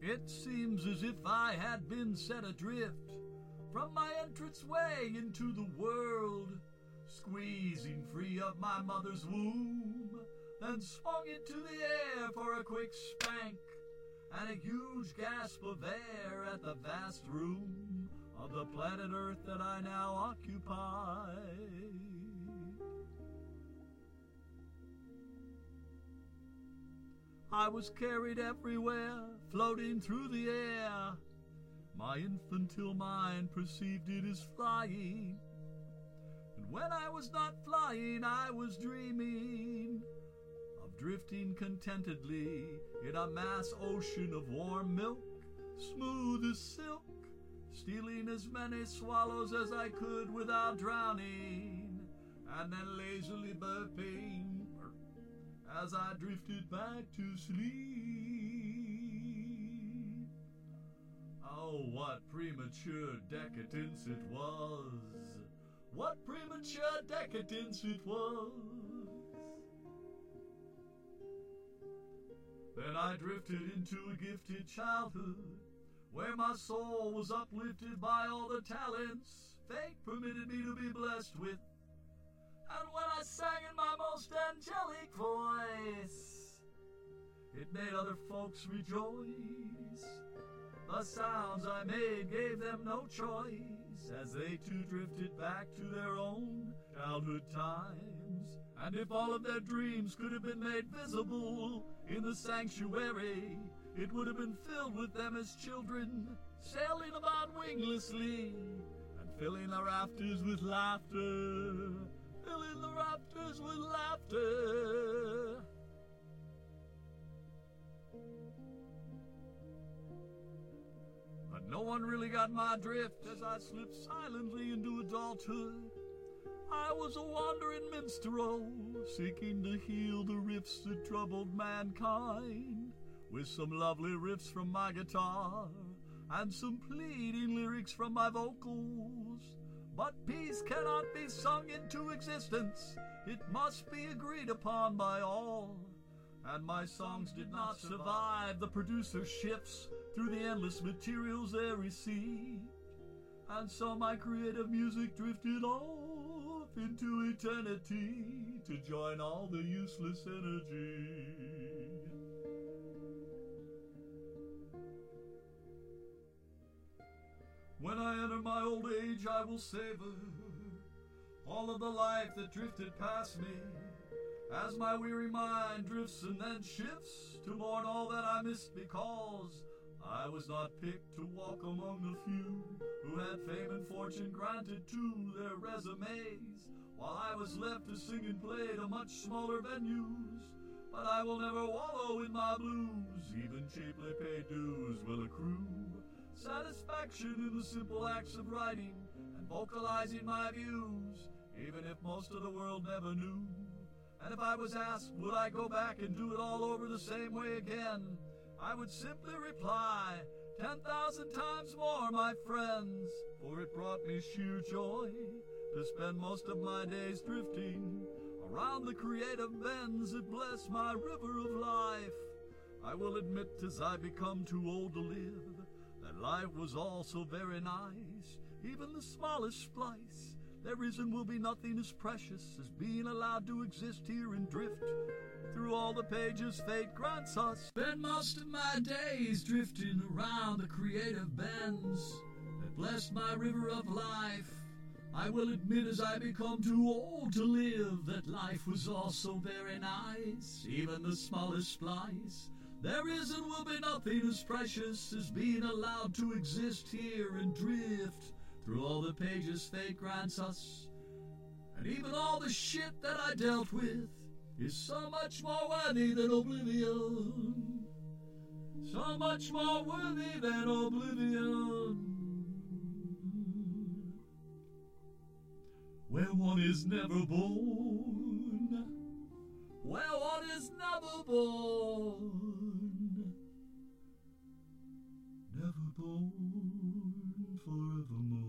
It seems as if I had been set adrift from my entrance way into the world, squeezing free of my mother's womb, then swung into the air for a quick spank and a huge gasp of air at the vast room of the planet Earth that I now occupy. I was carried everywhere, floating through the air. My infantile mind perceived it as flying. And when I was not flying, I was dreaming of drifting contentedly in a mass ocean of warm milk, smooth as silk, stealing as many swallows as I could without drowning, and then lazily burping as I drifted back to sleep. Oh, what premature decadence it was! What premature decadence it was! Then I drifted into a gifted childhood where my soul was uplifted by all the talents fate permitted me to be blessed with. And when I sang in my most angelic voice, it made other folks rejoice. The sounds I made gave them no choice as they too drifted back to their own childhood times. And if all of their dreams could have been made visible in the sanctuary, it would have been filled with them as children, sailing about winglessly and filling the rafters with laughter filling the rafters with laughter. But no one really got my drift as I slipped silently into adulthood. I was a wandering minstrel, seeking to heal the rifts that troubled mankind, with some lovely riffs from my guitar and some pleading lyrics from my vocals. But peace cannot be sung into existence, it must be agreed upon by all. And my songs did not survive the producer's shifts through the endless materials they received. And so my creative music drifted off into eternity to join all the useless energy. When I enter my old age, I will savor all of the life that drifted past me. As my weary mind drifts and then shifts to mourn all that I missed because I was not picked to walk among the few who had fame and fortune granted to their resumes, while I was left to sing and play to much smaller venues. But I will never wallow in my blues, even cheaply paid dues will accrue satisfaction in the simple acts of writing and vocalizing my views, even if most of the world never knew. And if I was asked, would I go back and do it all over the same way again, I would simply reply, 10,000 times more, my friends, for it brought me sheer joy to spend most of my days drifting around the creative bends that bless my river of life. I will admit as I become too old to live life was all so very nice, even the smallest splice. There is and will be nothing as precious as being allowed to exist here and drift through all the pages fate grants us. Spend most of my days drifting around the creative bends that bless my river of life. I will admit as I become too old to live that life was all so very nice, even the smallest splice. There is and will be nothing as precious as being allowed to exist here and drift through all the pages fate grants us. And even all the shit that I dealt with is so much more worthy than oblivion. So much more worthy than oblivion. Where one is never born where one is never born. Never born forevermore.